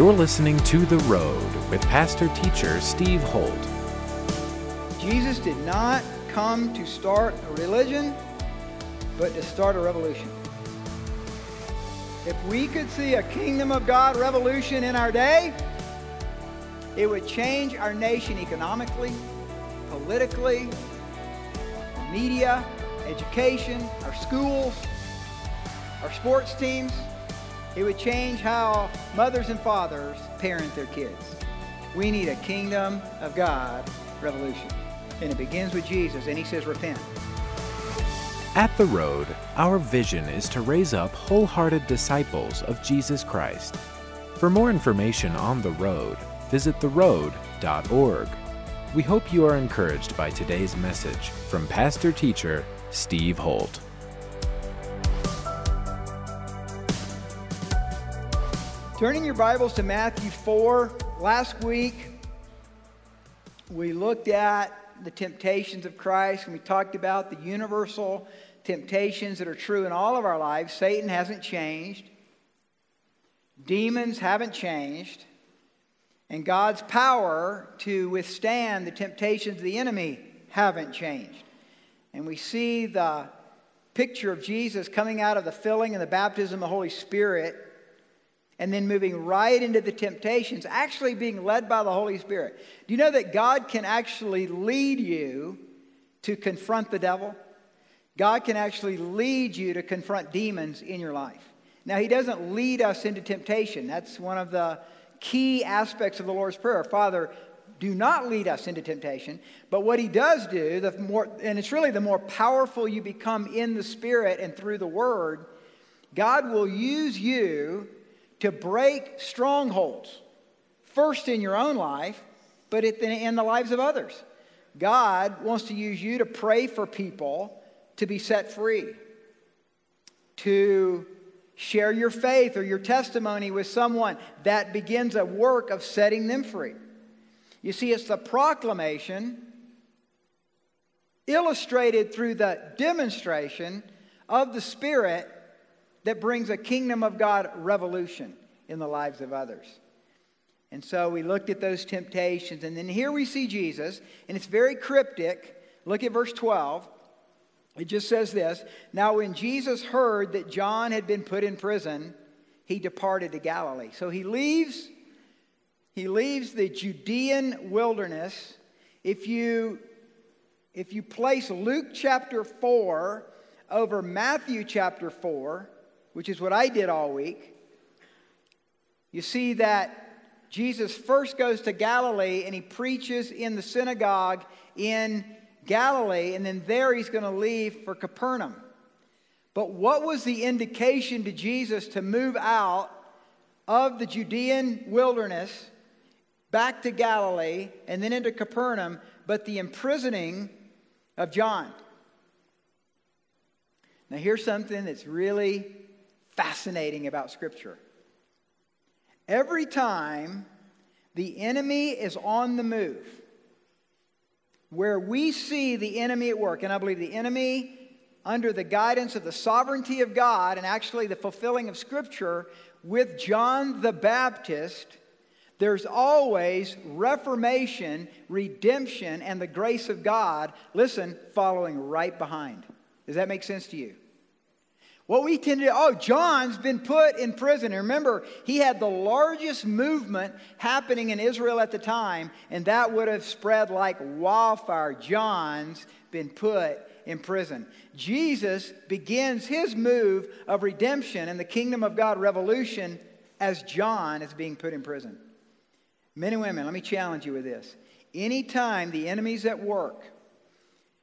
You're listening to The Road with pastor teacher Steve Holt. Jesus did not come to start a religion, but to start a revolution. If we could see a kingdom of God revolution in our day, it would change our nation economically, politically, media, education, our schools, our sports teams. It would change how mothers and fathers parent their kids. We need a kingdom of God revolution. And it begins with Jesus, and he says, repent. At The Road, our vision is to raise up wholehearted disciples of Jesus Christ. For more information on The Road, visit theroad.org. We hope you are encouraged by today's message from pastor teacher Steve Holt. Turning your Bibles to Matthew 4. Last week, we looked at the temptations of Christ and we talked about the universal temptations that are true in all of our lives. Satan hasn't changed, demons haven't changed, and God's power to withstand the temptations of the enemy haven't changed. And we see the picture of Jesus coming out of the filling and the baptism of the Holy Spirit and then moving right into the temptations, actually being led by the Holy Spirit. Do you know that God can actually lead you to confront the devil? God can actually lead you to confront demons in your life. Now, He doesn't lead us into temptation. That's one of the key aspects of the Lord's Prayer. Father, do not lead us into temptation. But what He does do, the more, and it's really the more powerful you become in the Spirit and through the Word, God will use you to break strongholds, first in your own life, but in the lives of others. God wants to use you to pray for people to be set free, to share your faith or your testimony with someone that begins a work of setting them free. You see, it's the proclamation illustrated through the demonstration of the Spirit that brings a kingdom of God revolution in the lives of others. And so we looked at those temptations, and then here we see Jesus, and it's very cryptic. Look at verse 12. It just says this Now, when Jesus heard that John had been put in prison, he departed to Galilee. So he leaves, he leaves the Judean wilderness. If you if you place Luke chapter 4 over Matthew chapter 4, which is what I did all week, you see that Jesus first goes to Galilee and he preaches in the synagogue in Galilee, and then there he's going to leave for Capernaum. But what was the indication to Jesus to move out of the Judean wilderness back to Galilee and then into Capernaum, but the imprisoning of John? Now, here's something that's really fascinating about Scripture. Every time the enemy is on the move, where we see the enemy at work, and I believe the enemy, under the guidance of the sovereignty of God and actually the fulfilling of Scripture with John the Baptist, there's always reformation, redemption, and the grace of God, listen, following right behind. Does that make sense to you? What we tend to do, oh, John's been put in prison. Remember, he had the largest movement happening in Israel at the time, and that would have spread like wildfire. John's been put in prison. Jesus begins his move of redemption and the kingdom of God revolution as John is being put in prison. Men and women, let me challenge you with this. Anytime the enemy's at work,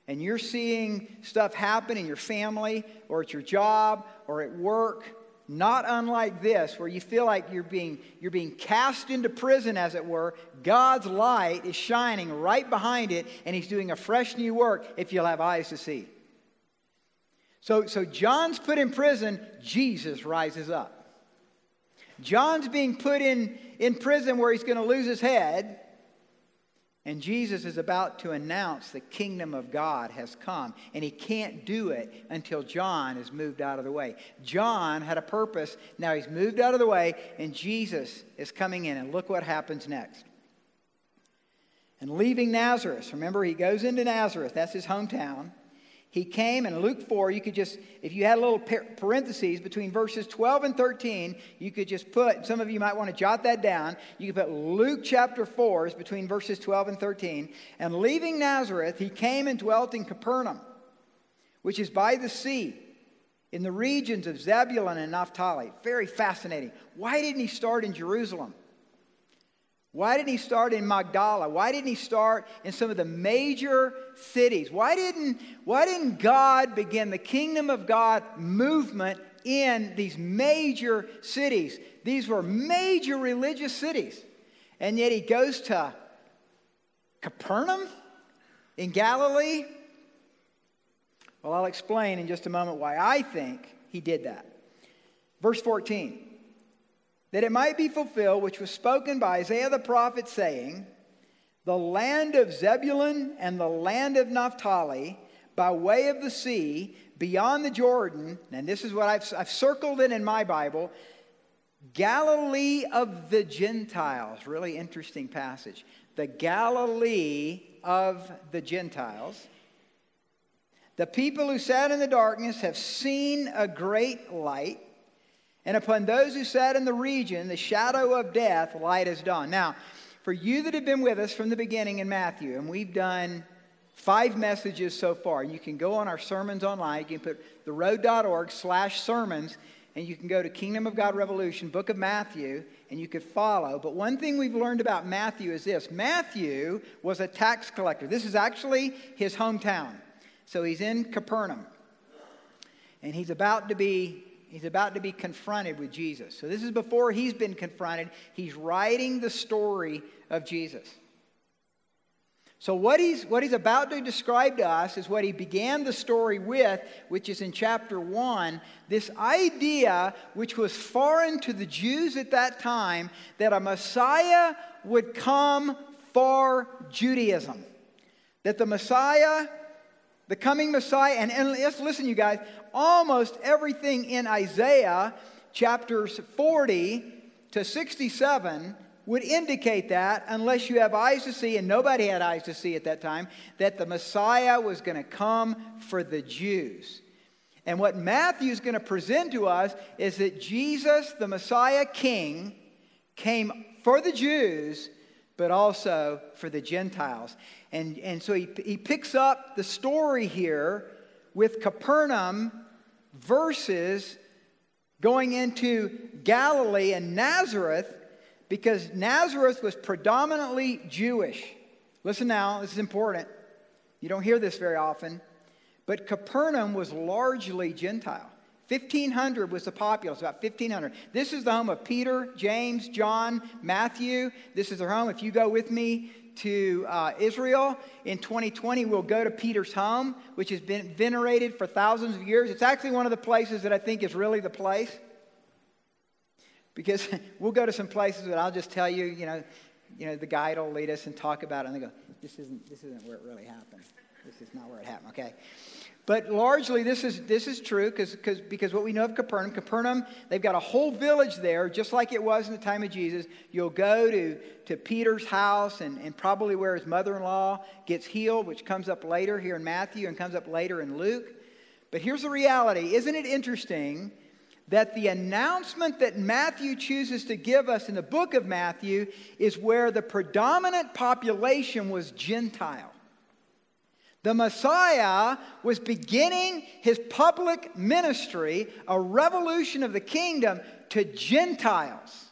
and you're seeing stuff happen in your family or at your job or at work, not unlike this, where you feel like you're being, you're being cast into prison, as it were, God's light is shining right behind it, and He's doing a fresh new work if you'll have eyes to see. So, so John's put in prison, Jesus rises up. John's being put in, in prison where he's going to lose his head. And Jesus is about to announce the kingdom of God has come. And he can't do it until John is moved out of the way. John had a purpose. Now he's moved out of the way, and Jesus is coming in. And look what happens next. And leaving Nazareth, remember, he goes into Nazareth, that's his hometown. He came, and Luke 4, you could just, if you had a little parentheses between verses 12 and 13, you could just put, some of you might want to jot that down. You could put Luke chapter 4 is between verses 12 and 13. And leaving Nazareth, he came and dwelt in Capernaum, which is by the sea, in the regions of Zebulun and Naphtali. Very fascinating. Why didn't he start in Jerusalem? Why didn't he start in Magdala? Why didn't he start in some of the major cities? Why didn't, why didn't God begin the kingdom of God movement in these major cities? These were major religious cities. And yet he goes to Capernaum in Galilee. Well, I'll explain in just a moment why I think he did that. Verse 14 that it might be fulfilled, which was spoken by Isaiah the prophet, saying, The land of Zebulun and the land of Naphtali, by way of the sea, beyond the Jordan, and this is what I've, I've circled it in my Bible Galilee of the Gentiles. Really interesting passage. The Galilee of the Gentiles. The people who sat in the darkness have seen a great light. And upon those who sat in the region, the shadow of death, light has dawned. Now, for you that have been with us from the beginning in Matthew, and we've done five messages so far, you can go on our sermons online. You can put theroad.org slash sermons, and you can go to Kingdom of God Revolution, Book of Matthew, and you could follow. But one thing we've learned about Matthew is this Matthew was a tax collector. This is actually his hometown. So he's in Capernaum. And he's about to be He's about to be confronted with Jesus. So this is before he's been confronted. He's writing the story of Jesus. So what he's, what he's about to describe to us is what he began the story with, which is in chapter 1, this idea which was foreign to the Jews at that time that a Messiah would come for Judaism. That the Messiah the coming Messiah, and, and listen, you guys, almost everything in Isaiah chapters 40 to 67 would indicate that, unless you have eyes to see, and nobody had eyes to see at that time, that the Messiah was going to come for the Jews. And what Matthew is going to present to us is that Jesus, the Messiah King, came for the Jews, but also for the Gentiles. And, and so he, he picks up the story here with Capernaum versus going into Galilee and Nazareth because Nazareth was predominantly Jewish. Listen now, this is important. You don't hear this very often. But Capernaum was largely Gentile. 1500 was the populace, about 1500. This is the home of Peter, James, John, Matthew. This is their home. If you go with me to uh, Israel in 2020, we'll go to Peter's home, which has been venerated for thousands of years. It's actually one of the places that I think is really the place. Because we'll go to some places that I'll just tell you, you know, you know, the guide will lead us and talk about it, and they go, this isn't, this isn't where it really happened. This is not where it happened, okay? But largely, this is, this is true cause, cause, because what we know of Capernaum, Capernaum, they've got a whole village there, just like it was in the time of Jesus. You'll go to, to Peter's house and, and probably where his mother in law gets healed, which comes up later here in Matthew and comes up later in Luke. But here's the reality isn't it interesting that the announcement that Matthew chooses to give us in the book of Matthew is where the predominant population was Gentile? The Messiah was beginning his public ministry, a revolution of the kingdom to Gentiles.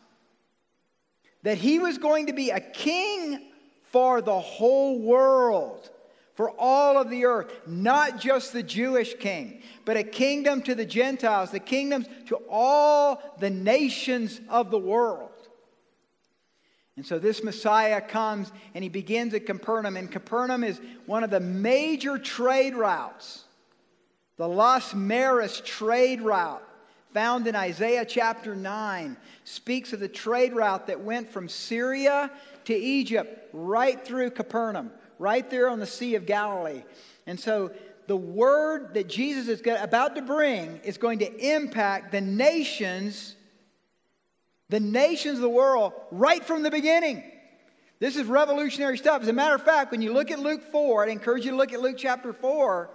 That he was going to be a king for the whole world, for all of the earth, not just the Jewish king, but a kingdom to the Gentiles, the kingdoms to all the nations of the world. And so this Messiah comes and he begins at Capernaum. And Capernaum is one of the major trade routes, the Las Maris trade route found in Isaiah chapter 9 speaks of the trade route that went from Syria to Egypt, right through Capernaum, right there on the Sea of Galilee. And so the word that Jesus is about to bring is going to impact the nations, the nations of the world, right from the beginning. This is revolutionary stuff. As a matter of fact, when you look at Luke 4, I encourage you to look at Luke chapter 4,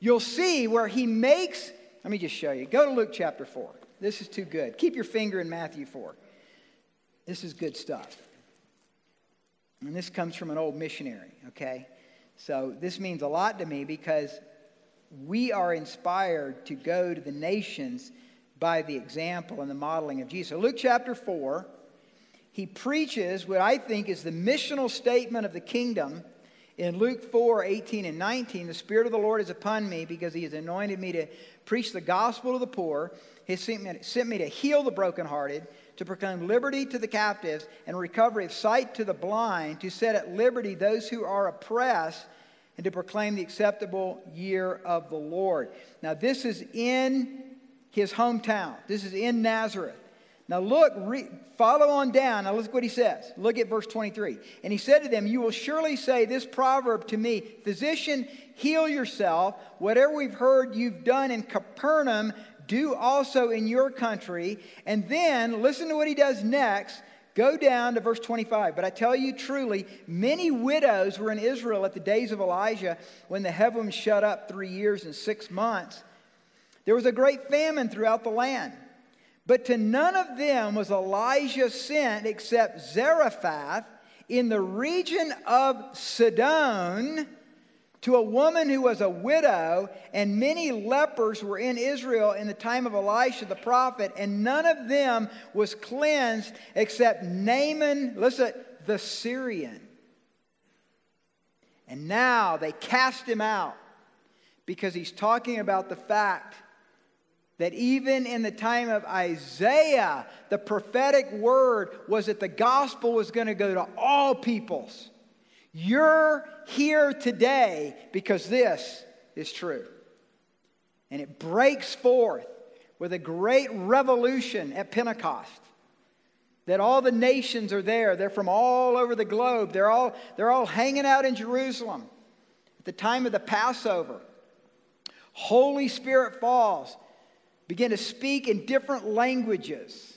you'll see where he makes, let me just show you. Go to Luke chapter 4. This is too good. Keep your finger in Matthew 4. This is good stuff. And this comes from an old missionary, okay? So this means a lot to me because we are inspired to go to the nations by the example and the modeling of Jesus. Luke chapter 4, he preaches what I think is the missional statement of the kingdom in Luke 4 18 and 19. The Spirit of the Lord is upon me because he has anointed me to preach the gospel to the poor. He sent me, sent me to heal the brokenhearted to proclaim liberty to the captives and recovery of sight to the blind, to set at liberty those who are oppressed, and to proclaim the acceptable year of the Lord. Now, this is in his hometown, this is in Nazareth. Now, look, re, follow on down. Now, look what he says. Look at verse 23. And he said to them, You will surely say this proverb to me Physician, heal yourself. Whatever we've heard you've done in Capernaum, do also in your country. And then listen to what he does next. Go down to verse 25. But I tell you truly, many widows were in Israel at the days of Elijah when the heavens shut up three years and six months. There was a great famine throughout the land. But to none of them was Elijah sent except Zarephath in the region of Sidon to a woman who was a widow, and many lepers were in Israel in the time of Elisha the prophet, and none of them was cleansed except Naaman, listen, the Syrian. And now they cast him out because he's talking about the fact that even in the time of Isaiah, the prophetic word was that the gospel was going to go to all peoples. You're here today because this is true. And it breaks forth with a great revolution at Pentecost. That all the nations are there. They're from all over the globe. They're all, they're all hanging out in Jerusalem at the time of the Passover. Holy Spirit falls, begin to speak in different languages,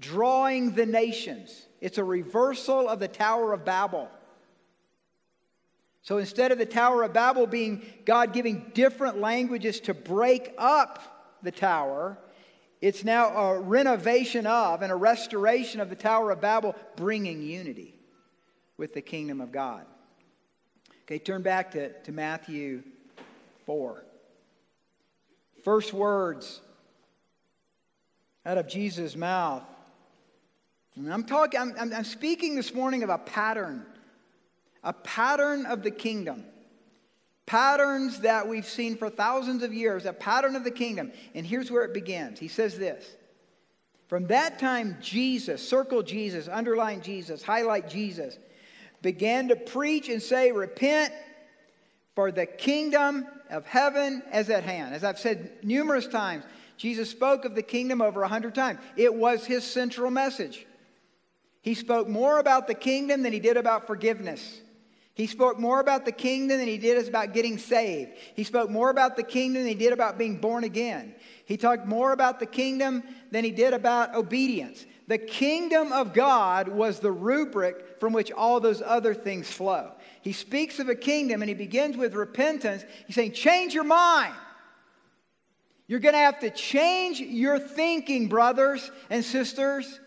drawing the nations. It's a reversal of the Tower of Babel. So instead of the Tower of Babel being God giving different languages to break up the tower, it's now a renovation of and a restoration of the Tower of Babel, bringing unity with the kingdom of God. Okay, turn back to, to Matthew 4. First words out of Jesus' mouth. And I'm talking, I'm, I'm, I'm speaking this morning of a pattern a pattern of the kingdom. Patterns that we've seen for thousands of years, a pattern of the kingdom. And here's where it begins. He says this From that time, Jesus, circle Jesus, underline Jesus, highlight Jesus, began to preach and say, Repent, for the kingdom of heaven is at hand. As I've said numerous times, Jesus spoke of the kingdom over a hundred times. It was his central message. He spoke more about the kingdom than he did about forgiveness. He spoke more about the kingdom than he did about getting saved. He spoke more about the kingdom than he did about being born again. He talked more about the kingdom than he did about obedience. The kingdom of God was the rubric from which all those other things flow. He speaks of a kingdom and he begins with repentance. He's saying, Change your mind. You're going to have to change your thinking, brothers and sisters,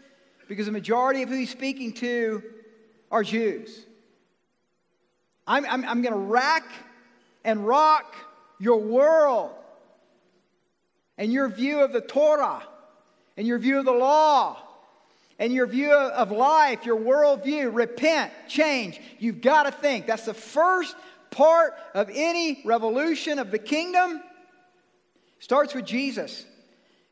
because the majority of who he's speaking to are Jews. I'm, I'm, I'm going to rack and rock your world and your view of the Torah and your view of the law and your view of life, your worldview. Repent, change. You've got to think. That's the first part of any revolution of the kingdom. Starts with Jesus.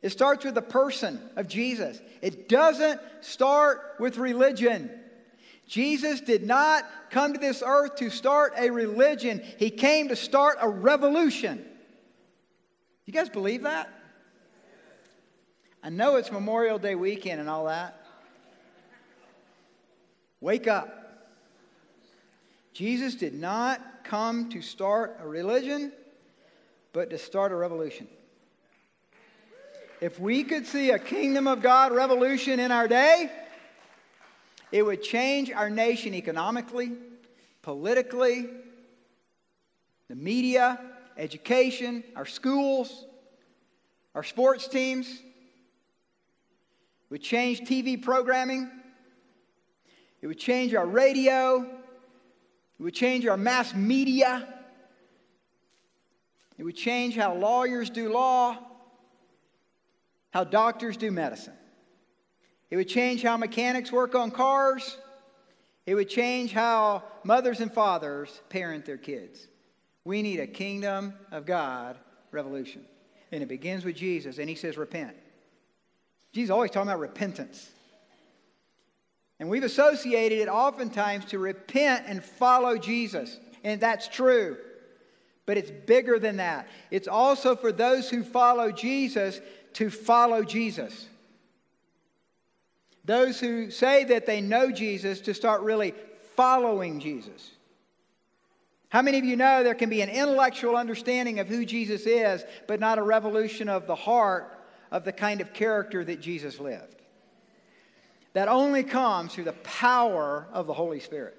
It starts with the person of Jesus. It doesn't start with religion. Jesus did not come to this earth to start a religion, he came to start a revolution. You guys believe that? I know it's Memorial Day weekend and all that. Wake up. Jesus did not come to start a religion, but to start a revolution. If we could see a kingdom of God revolution in our day, it would change our nation economically, politically, the media, education, our schools, our sports teams. It would change TV programming. It would change our radio. It would change our mass media. It would change how lawyers do law, how doctors do medicine. It would change how mechanics work on cars. It would change how mothers and fathers parent their kids. We need a kingdom of God revolution. And it begins with Jesus, and he says, Repent. Jesus always talking about repentance. And we've associated it oftentimes to repent and follow Jesus. And that's true. But it's bigger than that. It's also for those who follow Jesus to follow Jesus. Those who say that they know Jesus to start really following Jesus. How many of you know there can be an intellectual understanding of who Jesus is, but not a revolution of the heart of the kind of character that Jesus lived? That only comes through the power of the Holy Spirit.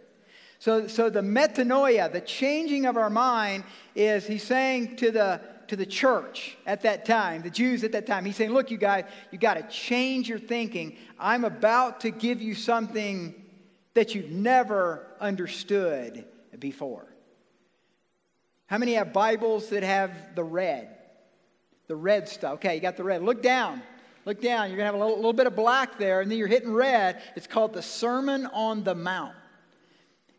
So, so the metanoia, the changing of our mind, is he's saying to the to the church at that time, the Jews at that time. He's saying, Look, you guys, you got to change your thinking. I'm about to give you something that you've never understood before. How many have Bibles that have the red? The red stuff. Okay, you got the red. Look down. Look down. You're going to have a little, little bit of black there, and then you're hitting red. It's called the Sermon on the Mount.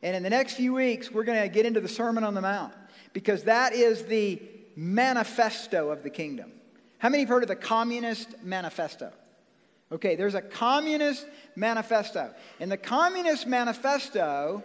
And in the next few weeks, we're going to get into the Sermon on the Mount because that is the manifesto of the kingdom. How many have heard of the Communist Manifesto? Okay, there's a Communist Manifesto. And the Communist Manifesto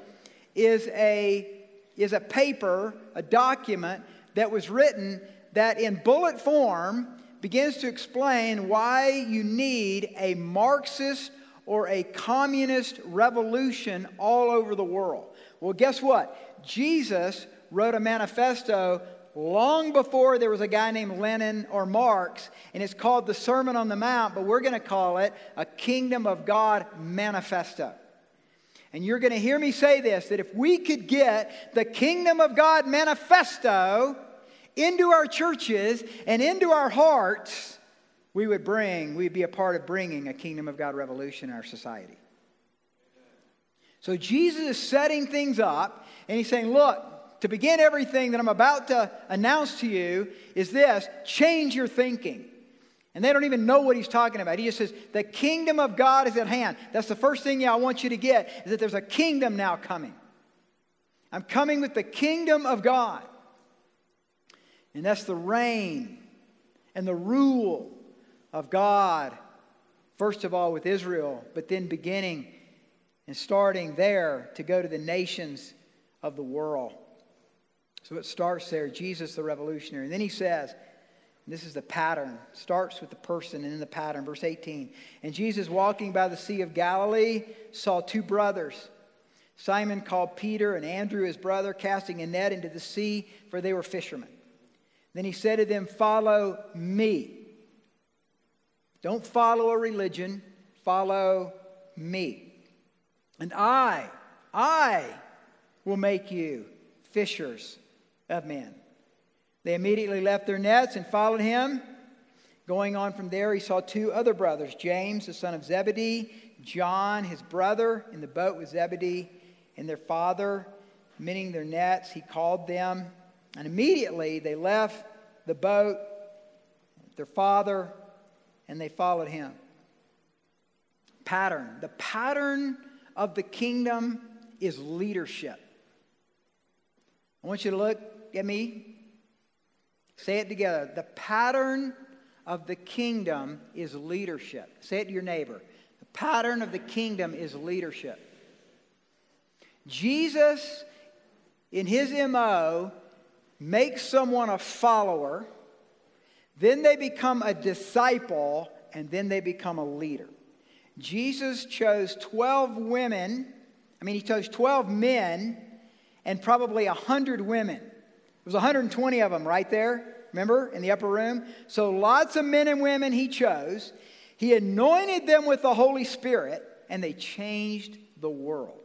is a, is a paper, a document that was written that in bullet form begins to explain why you need a Marxist or a communist revolution all over the world. Well, guess what? Jesus wrote a manifesto long before there was a guy named Lenin or Marx, and it's called the Sermon on the Mount, but we're going to call it a Kingdom of God Manifesto. And you're going to hear me say this that if we could get the Kingdom of God Manifesto into our churches and into our hearts, we would bring, we'd be a part of bringing a Kingdom of God revolution in our society. So Jesus is setting things up, and he's saying, Look, to begin everything that I'm about to announce to you is this change your thinking. And they don't even know what he's talking about. He just says, The kingdom of God is at hand. That's the first thing I want you to get is that there's a kingdom now coming. I'm coming with the kingdom of God. And that's the reign and the rule of God, first of all with Israel, but then beginning and starting there to go to the nations of the world. So it starts there Jesus the revolutionary. And then he says, this is the pattern, starts with the person and then the pattern. Verse 18. And Jesus, walking by the Sea of Galilee, saw two brothers. Simon called Peter and Andrew his brother, casting a net into the sea, for they were fishermen. Then he said to them, Follow me. Don't follow a religion, follow me. And I, I will make you fishers of men. They immediately left their nets and followed him. Going on from there, he saw two other brothers James, the son of Zebedee, John, his brother, in the boat with Zebedee and their father, mending their nets. He called them, and immediately they left the boat, their father, and they followed him. Pattern. The pattern of the kingdom is leadership. I want you to look at me. Say it together. The pattern of the kingdom is leadership. Say it to your neighbor. The pattern of the kingdom is leadership. Jesus, in his MO, makes someone a follower, then they become a disciple, and then they become a leader. Jesus chose 12 women, I mean, he chose 12 men and probably 100 women. There was 120 of them right there, remember, in the upper room? So lots of men and women he chose. He anointed them with the Holy Spirit, and they changed the world.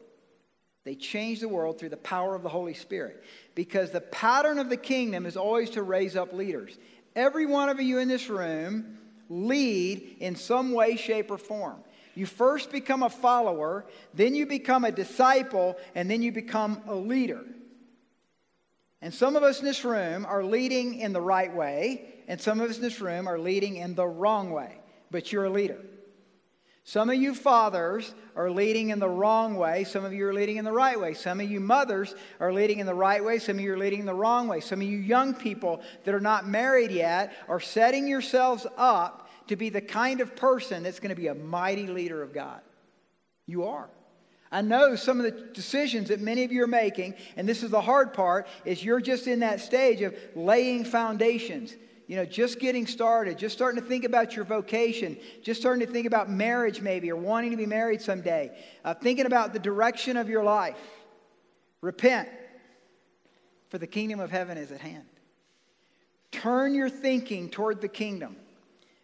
They change the world through the power of the Holy Spirit because the pattern of the kingdom is always to raise up leaders. Every one of you in this room lead in some way, shape, or form. You first become a follower, then you become a disciple, and then you become a leader. And some of us in this room are leading in the right way, and some of us in this room are leading in the wrong way, but you're a leader. Some of you fathers are leading in the wrong way. Some of you are leading in the right way. Some of you mothers are leading in the right way. Some of you are leading in the wrong way. Some of you young people that are not married yet are setting yourselves up to be the kind of person that's going to be a mighty leader of God. You are. I know some of the decisions that many of you are making, and this is the hard part, is you're just in that stage of laying foundations you know, just getting started, just starting to think about your vocation, just starting to think about marriage maybe, or wanting to be married someday, uh, thinking about the direction of your life. Repent, for the kingdom of heaven is at hand. Turn your thinking toward the kingdom.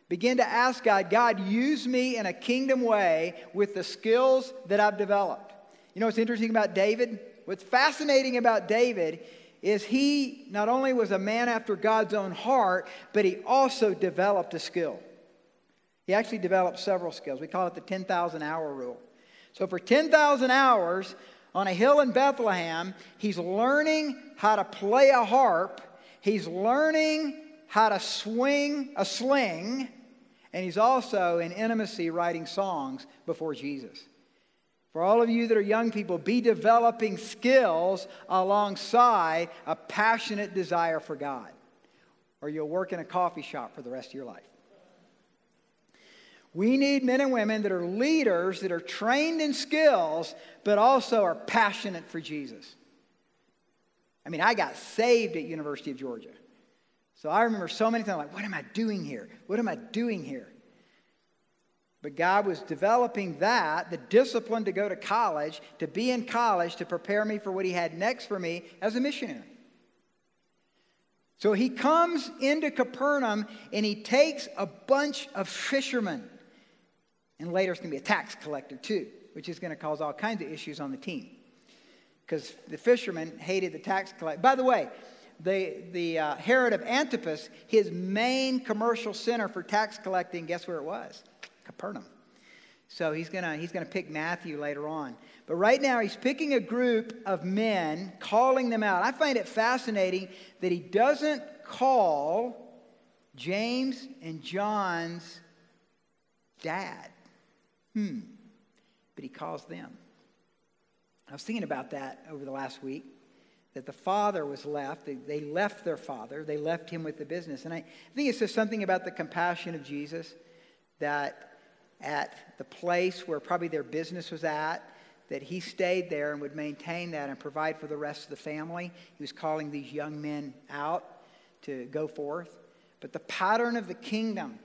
Begin to ask God, God, use me in a kingdom way with the skills that I've developed. You know what's interesting about David? What's fascinating about David is he not only was a man after God's own heart, but he also developed a skill. He actually developed several skills. We call it the 10,000 hour rule. So for 10,000 hours on a hill in Bethlehem, he's learning how to play a harp, he's learning how to swing a sling, and he's also in intimacy writing songs before Jesus. For all of you that are young people, be developing skills alongside a passionate desire for God, or you'll work in a coffee shop for the rest of your life. We need men and women that are leaders, that are trained in skills, but also are passionate for Jesus. I mean, I got saved at University of Georgia. So I remember so many times like, what am I doing here? What am I doing here? But God was developing that, the discipline to go to college, to be in college, to prepare me for what He had next for me as a missionary. So he comes into Capernaum and he takes a bunch of fishermen. And later it's going to be a tax collector too, which is going to cause all kinds of issues on the team. Because the fishermen hated the tax collector. By the way, the, the uh, Herod of Antipas, his main commercial center for tax collecting, guess where it was? Capernaum. So he's going he's going to pick Matthew later on. But right now, he's picking a group of men, calling them out. I find it fascinating that he doesn't call James and John's dad. Hmm. But he calls them. I was thinking about that over the last week that the father was left. They, left their father, they left him with the business. And I think it says something about the compassion of Jesus that at the place where probably their business was at, that he stayed there and would maintain that and provide for the rest of the family. He was calling these young men out to go forth. But the pattern of the kingdom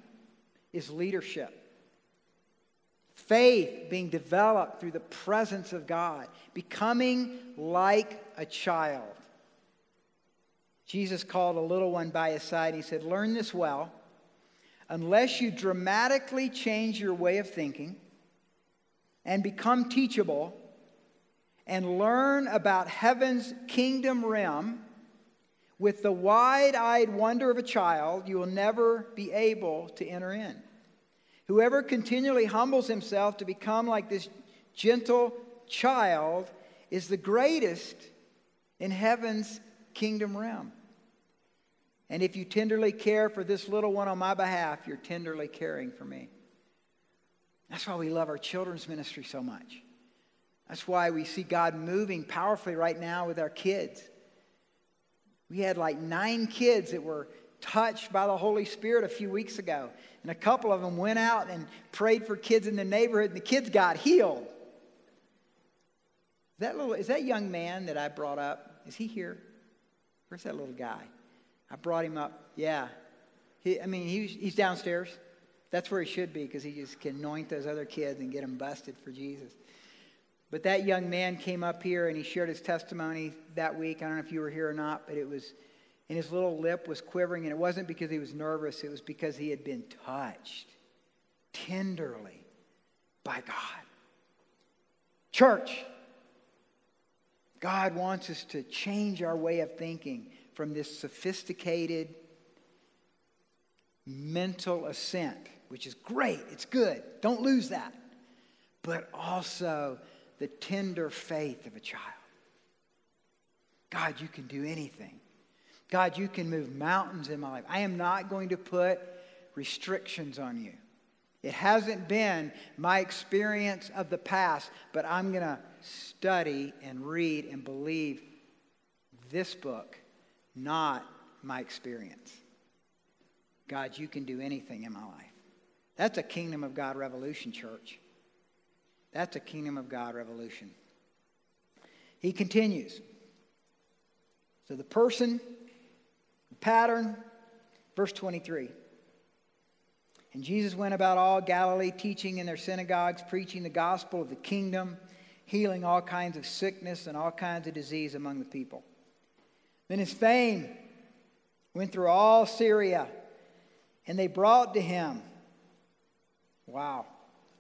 is leadership. Faith being developed through the presence of God, becoming like a child. Jesus called a little one by his side. He said, Learn this well unless you dramatically change your way of thinking and become teachable and learn about heaven's kingdom realm with the wide eyed wonder of a child, you will never be able to enter in. Whoever continually humbles himself to become like this gentle child is the greatest in heaven's kingdom realm. And if you tenderly care for this little one on my behalf, you're tenderly caring for me. That's why we love our children's ministry so much. That's why we see God moving powerfully right now with our kids. We had like nine kids that were touched by the Holy Spirit a few weeks ago. And a couple of them went out and prayed for kids in the neighborhood, and the kids got healed. That little, is that young man that I brought up, is he here? Where's that little guy? I brought him up. Yeah. He, I mean, he's, he's downstairs. That's where he should be because he just can anoint those other kids and get them busted for Jesus. But that young man came up here and he shared his testimony that week. I don't know if you were here or not, but it was, and his little lip was quivering. And it wasn't because he was nervous, it was because he had been touched tenderly by God. Church, God wants us to change our way of thinking from this sophisticated mental assent, which is great, it's good. Don't lose that. But also the tender faith of a child. God, you can do anything. God, you can move mountains in my life. I am not going to put restrictions on you. It hasn't been my experience of the past, but I'm going to study and read and believe this book, not my experience. God, you can do anything in my life. That's a kingdom of God revolution, church. That's a kingdom of God revolution. He continues. So the person, the pattern, verse 23. And Jesus went about all Galilee, teaching in their synagogues, preaching the gospel of the kingdom, healing all kinds of sickness and all kinds of disease among the people. Then his fame went through all Syria, and they brought to him, wow,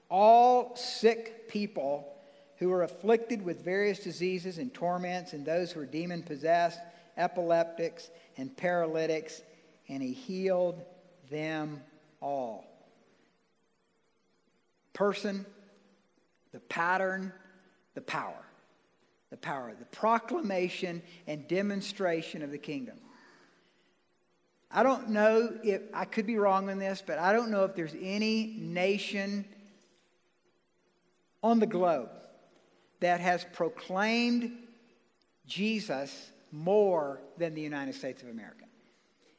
all sick people who were afflicted with various diseases and torments, and those who were demon possessed, epileptics, and paralytics, and he healed them all. Person, the pattern, the power. The power, the proclamation and demonstration of the kingdom. I don't know if, I could be wrong on this, but I don't know if there's any nation on the globe that has proclaimed Jesus more than the United States of America.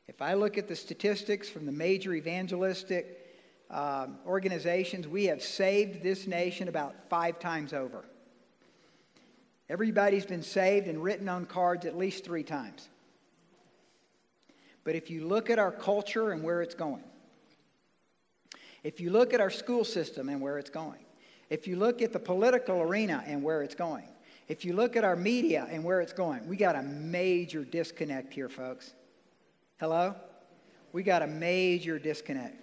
If I look at the statistics from the major evangelistic um, organizations, we have saved this nation about five times over. Everybody's been saved and written on cards at least three times. But if you look at our culture and where it's going, if you look at our school system and where it's going, if you look at the political arena and where it's going, if you look at our media and where it's going, we got a major disconnect here, folks. Hello? We got a major disconnect.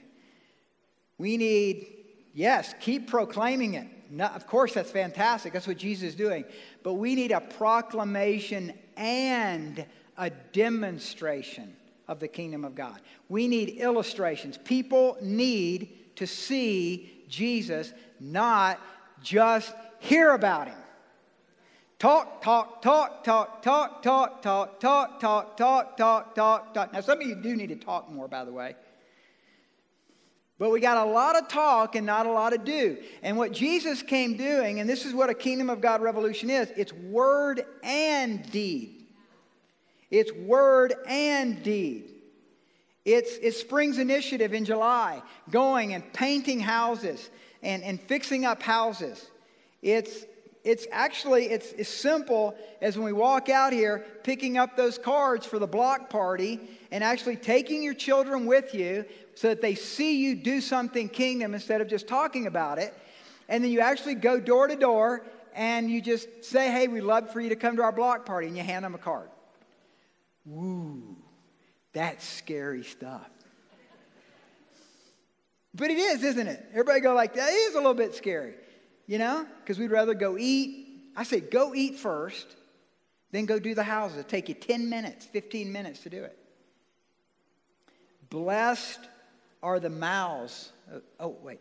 We need, yes, keep proclaiming it. No, of course, that's fantastic. That's what Jesus is doing. But we need a proclamation and a demonstration of the kingdom of God. We need illustrations. People need to see Jesus not just hear about him. Talk, talk, talk, talk, talk, talk, talk, talk, talk, talk, talk, talk, talk. Now, some of you do need to talk more, by the way. But we got a lot of talk and not a lot of do. And what Jesus came doing, and this is what a kingdom of God revolution is it's word and deed. It's word and deed. It's, it's Spring's initiative in July, going and painting houses and, and fixing up houses. It's, it's actually it's as simple as when we walk out here picking up those cards for the block party and actually taking your children with you so that they see you do something kingdom instead of just talking about it. And then you actually go door to door and you just say hey we'd love for you to come to our block party and you hand them a card. Woo that's scary stuff. But it is, isn't it? Everybody go like, that is a little bit scary, you know? Because we'd rather go eat. I say, go eat first, then go do the houses. It'll take you 10 minutes, 15 minutes to do it. Blessed are the mouths. Of, oh, wait.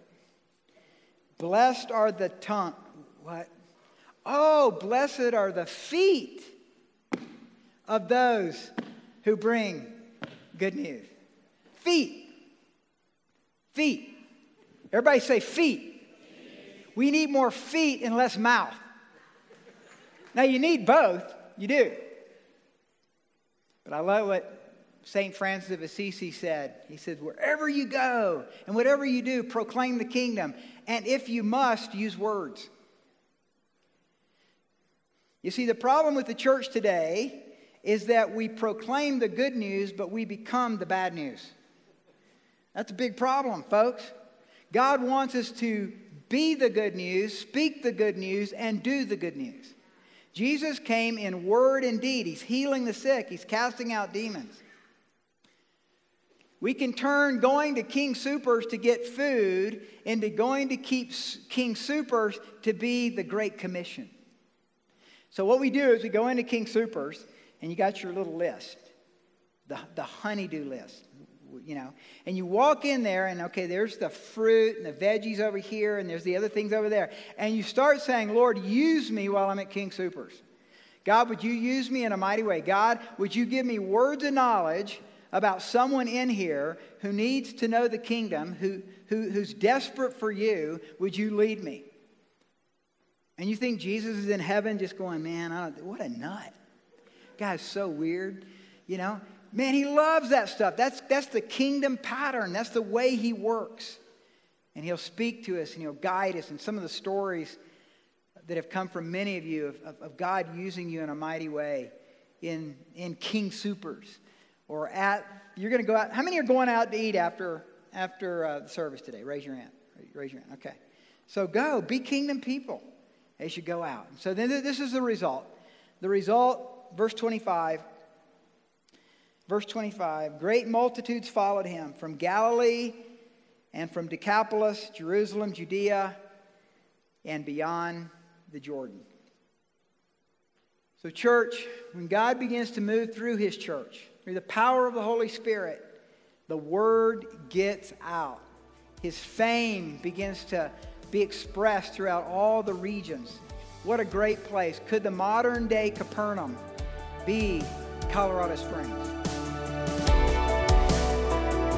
Blessed are the tongue. What? Oh, blessed are the feet of those who bring good news. Feet. Feet. Everybody say feet. We need more feet and less mouth. Now, you need both, you do. But I love what St. Francis of Assisi said. He said, Wherever you go and whatever you do, proclaim the kingdom. And if you must, use words. You see, the problem with the church today is that we proclaim the good news, but we become the bad news. That's a big problem, folks. God wants us to be the good news, speak the good news, and do the good news. Jesus came in word and deed. He's healing the sick, he's casting out demons. We can turn going to King Soopers to get food into going to keep King Soopers to be the Great Commission. So, what we do is we go into King Soopers, and you got your little list, the, the honeydew list, you know. And you walk in there, and okay, there's the fruit and the veggies over here, and there's the other things over there. And you start saying, Lord, use me while I'm at King Soopers. God, would you use me in a mighty way? God, would you give me words of knowledge about someone in here who needs to know the kingdom, who, who, who's desperate for you, would you lead me? And you think Jesus is in heaven just going, man, I what a nut. Guy's so weird. You know, man, he loves that stuff. That's, that's the kingdom pattern, that's the way he works. And he'll speak to us and he'll guide us. And some of the stories that have come from many of you of, of, of God using you in a mighty way in, in King Soopers or at, you're going to go out. How many are going out to eat after, after uh, the service today? Raise your hand. Raise your hand. Okay. So go, be kingdom people as you go out. So then this is the result. The result, verse 25. Verse 25 Great multitudes followed him from Galilee and from Decapolis, Jerusalem, Judea, and beyond the Jordan. So, church, when God begins to move through his church, through the power of the Holy Spirit, the word gets out. His fame begins to be expressed throughout all the regions. What a great place. Could the modern day Capernaum be Colorado Springs?